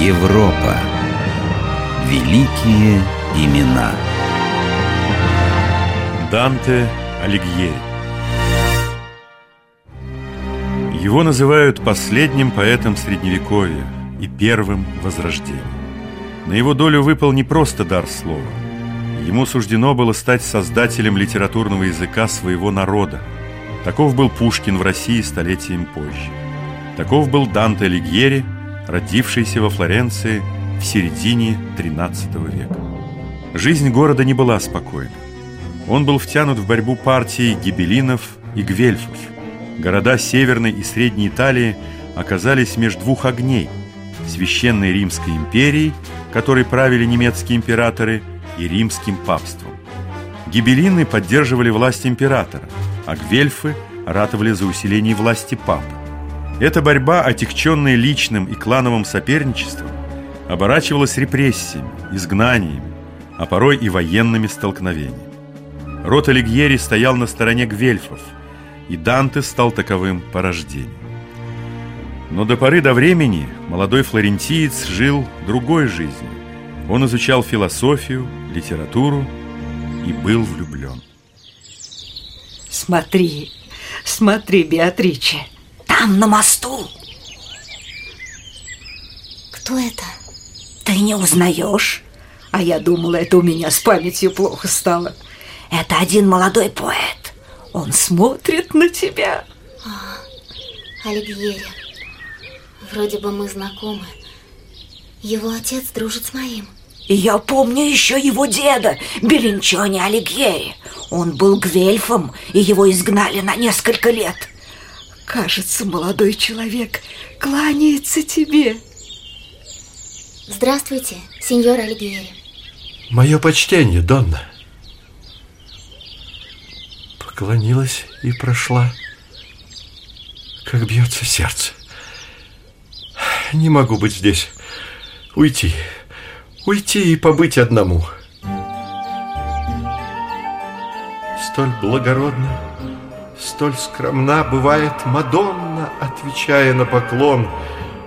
Европа. Великие имена. Данте Алигьери Его называют последним поэтом Средневековья и первым Возрождения. На его долю выпал не просто дар слова. Ему суждено было стать создателем литературного языка своего народа. Таков был Пушкин в России столетием позже. Таков был Данте Алигьери, родившийся во Флоренции в середине XIII века. Жизнь города не была спокойна. Он был втянут в борьбу партий гибелинов и гвельфов. Города Северной и Средней Италии оказались между двух огней – Священной Римской империей, которой правили немецкие императоры, и римским папством. Гибелины поддерживали власть императора, а гвельфы ратовали за усиление власти папы. Эта борьба, отягченная личным и клановым соперничеством, оборачивалась репрессиями, изгнаниями, а порой и военными столкновениями. Рот Алигьери стоял на стороне гвельфов, и Данте стал таковым по рождению. Но до поры до времени молодой флорентиец жил другой жизнью. Он изучал философию, литературу и был влюблен. Смотри, смотри, Беатриче, там на мосту. Кто это? Ты не узнаешь? А я думала, это у меня с памятью плохо стало. Это один молодой поэт. Он смотрит на тебя. А, Алигьери. Вроде бы мы знакомы. Его отец дружит с моим. Я помню еще его деда, Белинчони Алигьери. Он был гвельфом, и его изгнали на несколько лет. Кажется, молодой человек кланяется тебе. Здравствуйте, сеньор Алигьери. Мое почтение, Донна. Поклонилась и прошла. Как бьется сердце. Не могу быть здесь. Уйти. Уйти и побыть одному. Столь благородно, столь скромна бывает Мадонна, отвечая на поклон,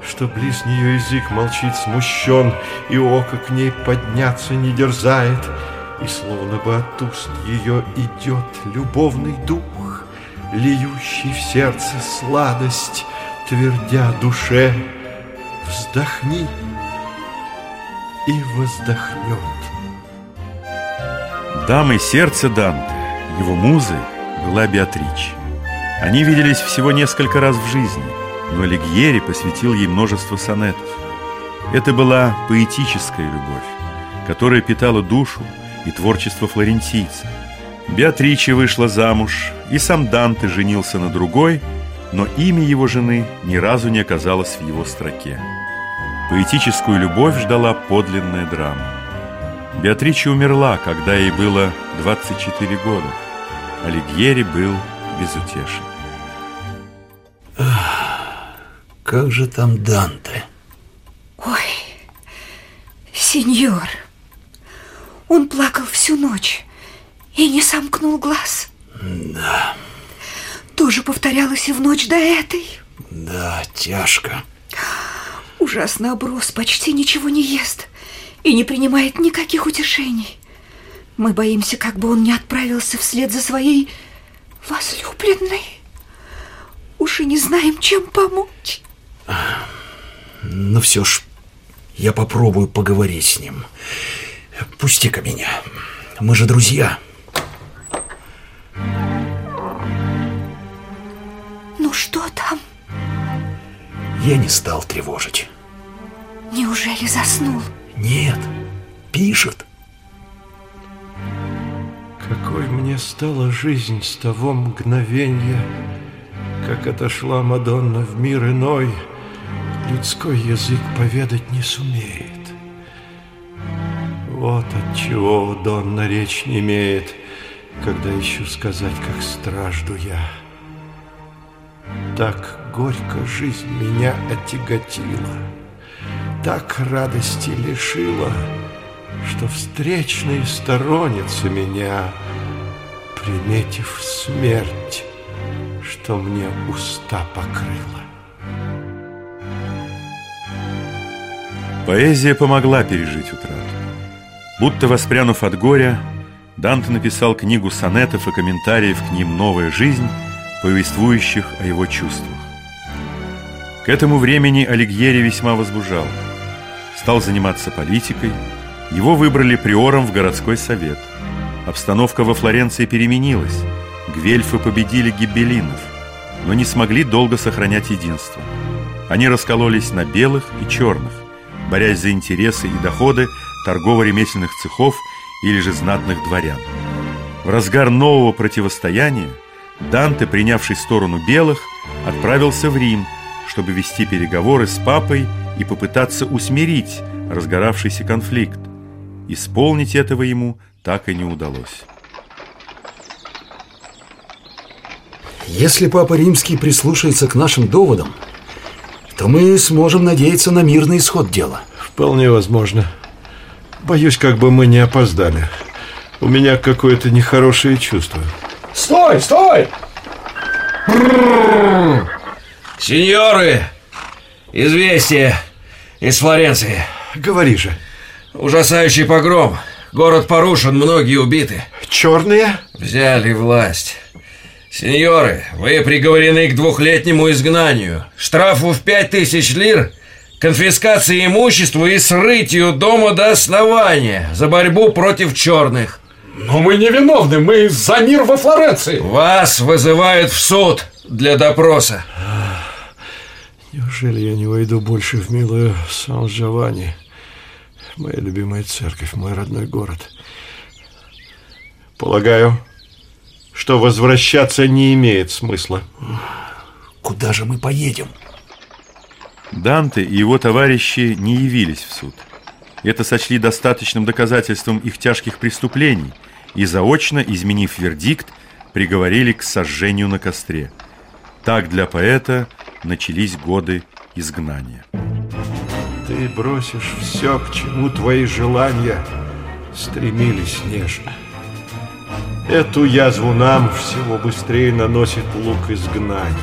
что близ нее язык молчит смущен, и око к ней подняться не дерзает, и словно бы от уст ее идет любовный дух, льющий в сердце сладость, твердя душе, вздохни и воздохнет. Дамой сердца Данте, его музой, была Беатриче. Они виделись всего несколько раз в жизни, но Алигьери посвятил ей множество сонетов. Это была поэтическая любовь, которая питала душу и творчество флорентийца. Беатриче вышла замуж, и сам Данте женился на другой, но имя его жены ни разу не оказалось в его строке. Поэтическую любовь ждала подлинная драма. Беатриче умерла, когда ей было 24 года. Алигьери был безутешен. Как же там Данте? Ой, сеньор, он плакал всю ночь и не сомкнул глаз. Да, Тоже повторялось и в ночь до этой. да, тяжко. Ужасно оброс, почти ничего не ест и не принимает никаких утешений. Мы боимся, как бы он не отправился вслед за своей возлюбленной. Уж и не знаем, чем помочь. Но все ж я попробую поговорить с ним. Пусти-ка меня. Мы же друзья. Ну что там? Я не стал тревожить. Неужели заснул? Нет, пишет. Какой мне стала жизнь с того мгновенья, Как отошла Мадонна в мир иной, Людской язык поведать не сумеет. Вот от чего Донна речь не имеет, Когда ищу сказать, как стражду я. Так горько жизнь меня отяготила, Так радости лишила, Что встречные сторонницы меня, Приметив смерть, что мне уста покрыла. Поэзия помогла пережить утрату. Будто воспрянув от горя, Данте написал книгу сонетов и комментариев к ним «Новая жизнь», повествующих о его чувствах. К этому времени Алигьери весьма возбужал. Стал заниматься политикой, его выбрали приором в городской совет. Обстановка во Флоренции переменилась. Гвельфы победили гибелинов, но не смогли долго сохранять единство. Они раскололись на белых и черных, борясь за интересы и доходы торгово-ремесленных цехов или же знатных дворян. В разгар нового противостояния Данте, принявший сторону белых, отправился в Рим – чтобы вести переговоры с папой и попытаться усмирить разгоравшийся конфликт. Исполнить этого ему так и не удалось. Если Папа Римский прислушается к нашим доводам, то мы сможем надеяться на мирный исход дела. Вполне возможно. Боюсь, как бы мы не опоздали. У меня какое-то нехорошее чувство. Стой, стой! Сеньоры, известие из Флоренции. Говори же. Ужасающий погром. Город порушен, многие убиты. Черные? Взяли власть. Сеньоры, вы приговорены к двухлетнему изгнанию, штрафу в пять тысяч лир, конфискации имущества и срытию дома до основания за борьбу против черных. Но мы не виновны, мы за мир во Флоренции. Вас вызывают в суд для допроса. Неужели я не войду больше в милую Сан-Джованни? Моя любимая церковь, мой родной город. Полагаю, что возвращаться не имеет смысла. Куда же мы поедем? Данте и его товарищи не явились в суд. Это сочли достаточным доказательством их тяжких преступлений и заочно, изменив вердикт, приговорили к сожжению на костре. Так для поэта начались годы изгнания. Ты бросишь все, к чему твои желания стремились нежно. Эту язву нам всего быстрее наносит лук изгнания.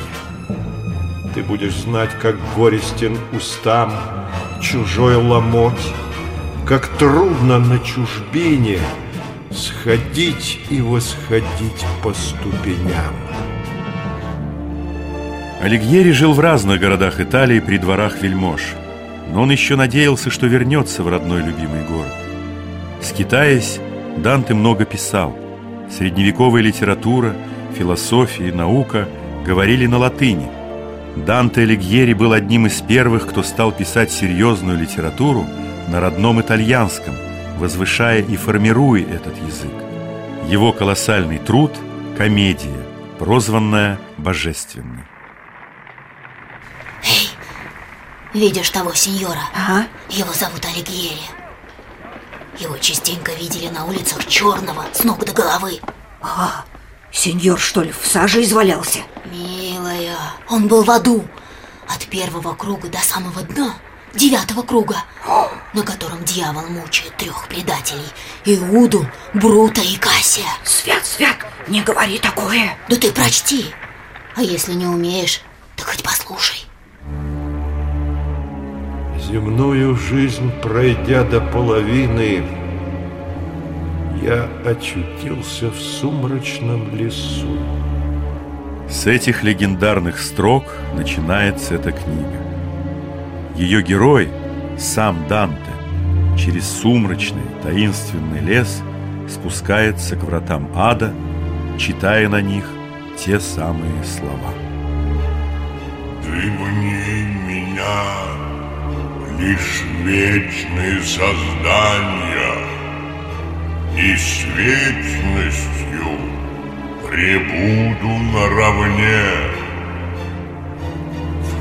Ты будешь знать, как горестен устам чужой ломоть, как трудно на чужбине сходить и восходить по ступеням. Алигьери жил в разных городах Италии при дворах вельмож, но он еще надеялся, что вернется в родной любимый город. Скитаясь, Данте много писал. Средневековая литература, философия и наука говорили на латыни. Данте Алигьери был одним из первых, кто стал писать серьезную литературу на родном итальянском, возвышая и формируя этот язык. Его колоссальный труд – комедия, прозванная божественной. Видишь того сеньора? Ага. Его зовут Алигьери. Его частенько видели на улицах черного с ног до головы. А, сеньор, что ли, в саже извалялся? Милая, он был в аду. От первого круга до самого дна. Девятого круга, на котором дьявол мучает трех предателей. Иуду, Брута и Кассия. Свят, свят, не говори такое. Да ты прочти. А если не умеешь, так хоть послушай. Земную жизнь пройдя до половины, я очутился в сумрачном лесу. С этих легендарных строк начинается эта книга. Ее герой, сам Данте, через сумрачный, таинственный лес спускается к вратам ада, читая на них те самые слова. Ты мне меня лишь вечные создания, и с вечностью пребуду наравне.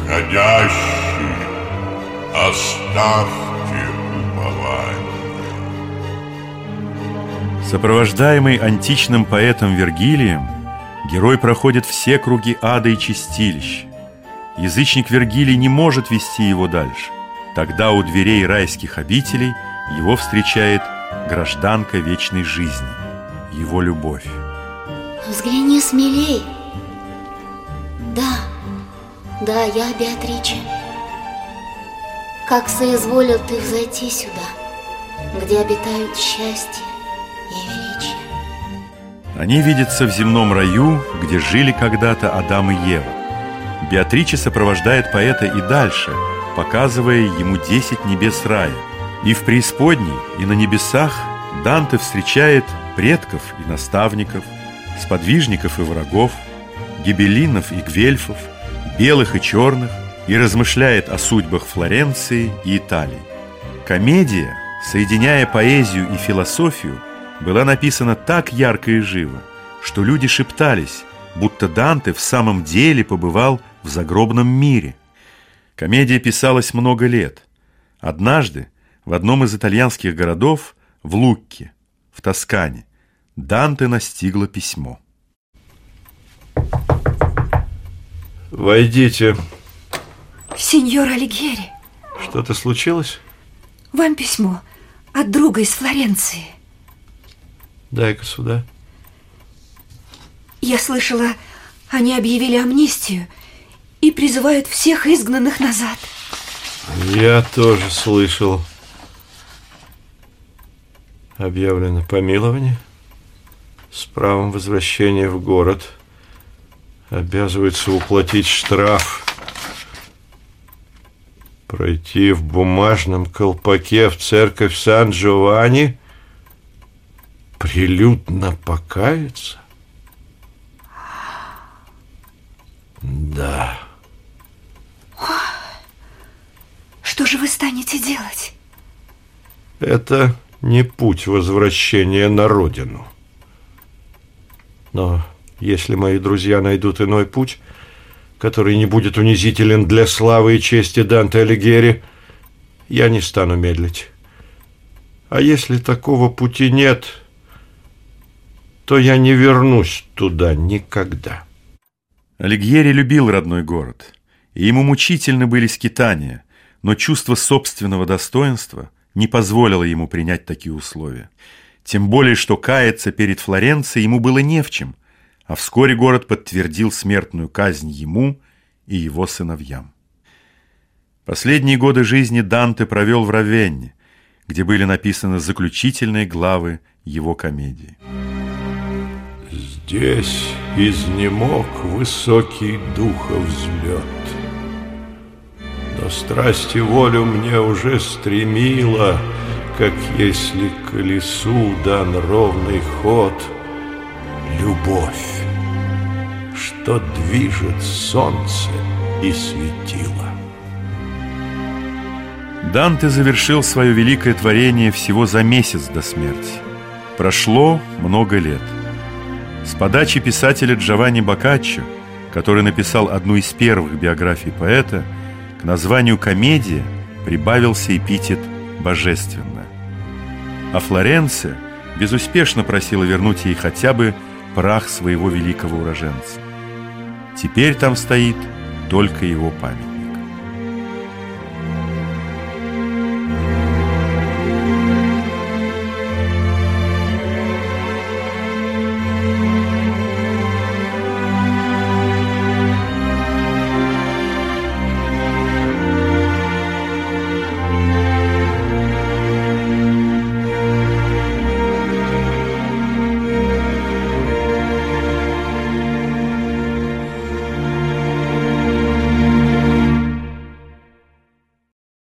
Входящий, оставьте упование. Сопровождаемый античным поэтом Вергилием, герой проходит все круги ада и чистилищ. Язычник Вергилий не может вести его дальше. Тогда у дверей райских обителей его встречает гражданка вечной жизни, его любовь. Взгляни смелей. Да, да, я Беатриче. как соизволил ты взойти сюда, где обитают счастье и величие. Они видятся в земном раю, где жили когда-то Адам и Ева. Беатрича сопровождает поэта и дальше, показывая ему десять небес рая. И в преисподней, и на небесах Данте встречает предков и наставников, сподвижников и врагов, гибелинов и гвельфов, белых и черных, и размышляет о судьбах Флоренции и Италии. Комедия, соединяя поэзию и философию, была написана так ярко и живо, что люди шептались, будто Данте в самом деле побывал в загробном мире. Комедия писалась много лет. Однажды в одном из итальянских городов, в Лукке, в Тоскане, Данте настигло письмо. Войдите. Сеньор Алигьери, Что-то случилось? вам письмо от друга из Флоренции. Дай-ка сюда. Я слышала, они объявили амнистию и призывают всех изгнанных назад. Я тоже слышал. Объявлено помилование с правом возвращения в город. Обязывается уплатить штраф. Пройти в бумажном колпаке в церковь Сан-Джованни. Прилюдно покаяться. Да. Что же вы станете делать? Это не путь возвращения на родину. Но если мои друзья найдут иной путь, который не будет унизителен для славы и чести Данте Алигьери, я не стану медлить. А если такого пути нет, то я не вернусь туда никогда. Алигьери любил родной город, и ему мучительны были скитания, но чувство собственного достоинства не позволило ему принять такие условия. Тем более, что каяться перед Флоренцией ему было не в чем, а вскоре город подтвердил смертную казнь ему и его сыновьям. Последние годы жизни Данте провел в Равенне, где были написаны заключительные главы его комедии. Здесь изнемог высокий духа взлет. Но страсть и волю мне уже стремила, Как если колесу дан ровный ход, Любовь, что движет солнце и светило. Данте завершил свое великое творение всего за месяц до смерти. Прошло много лет. С подачи писателя Джованни Боккаччо, который написал одну из первых биографий поэта, названию «комедия» прибавился эпитет «божественная». А Флоренция безуспешно просила вернуть ей хотя бы прах своего великого уроженца. Теперь там стоит только его память.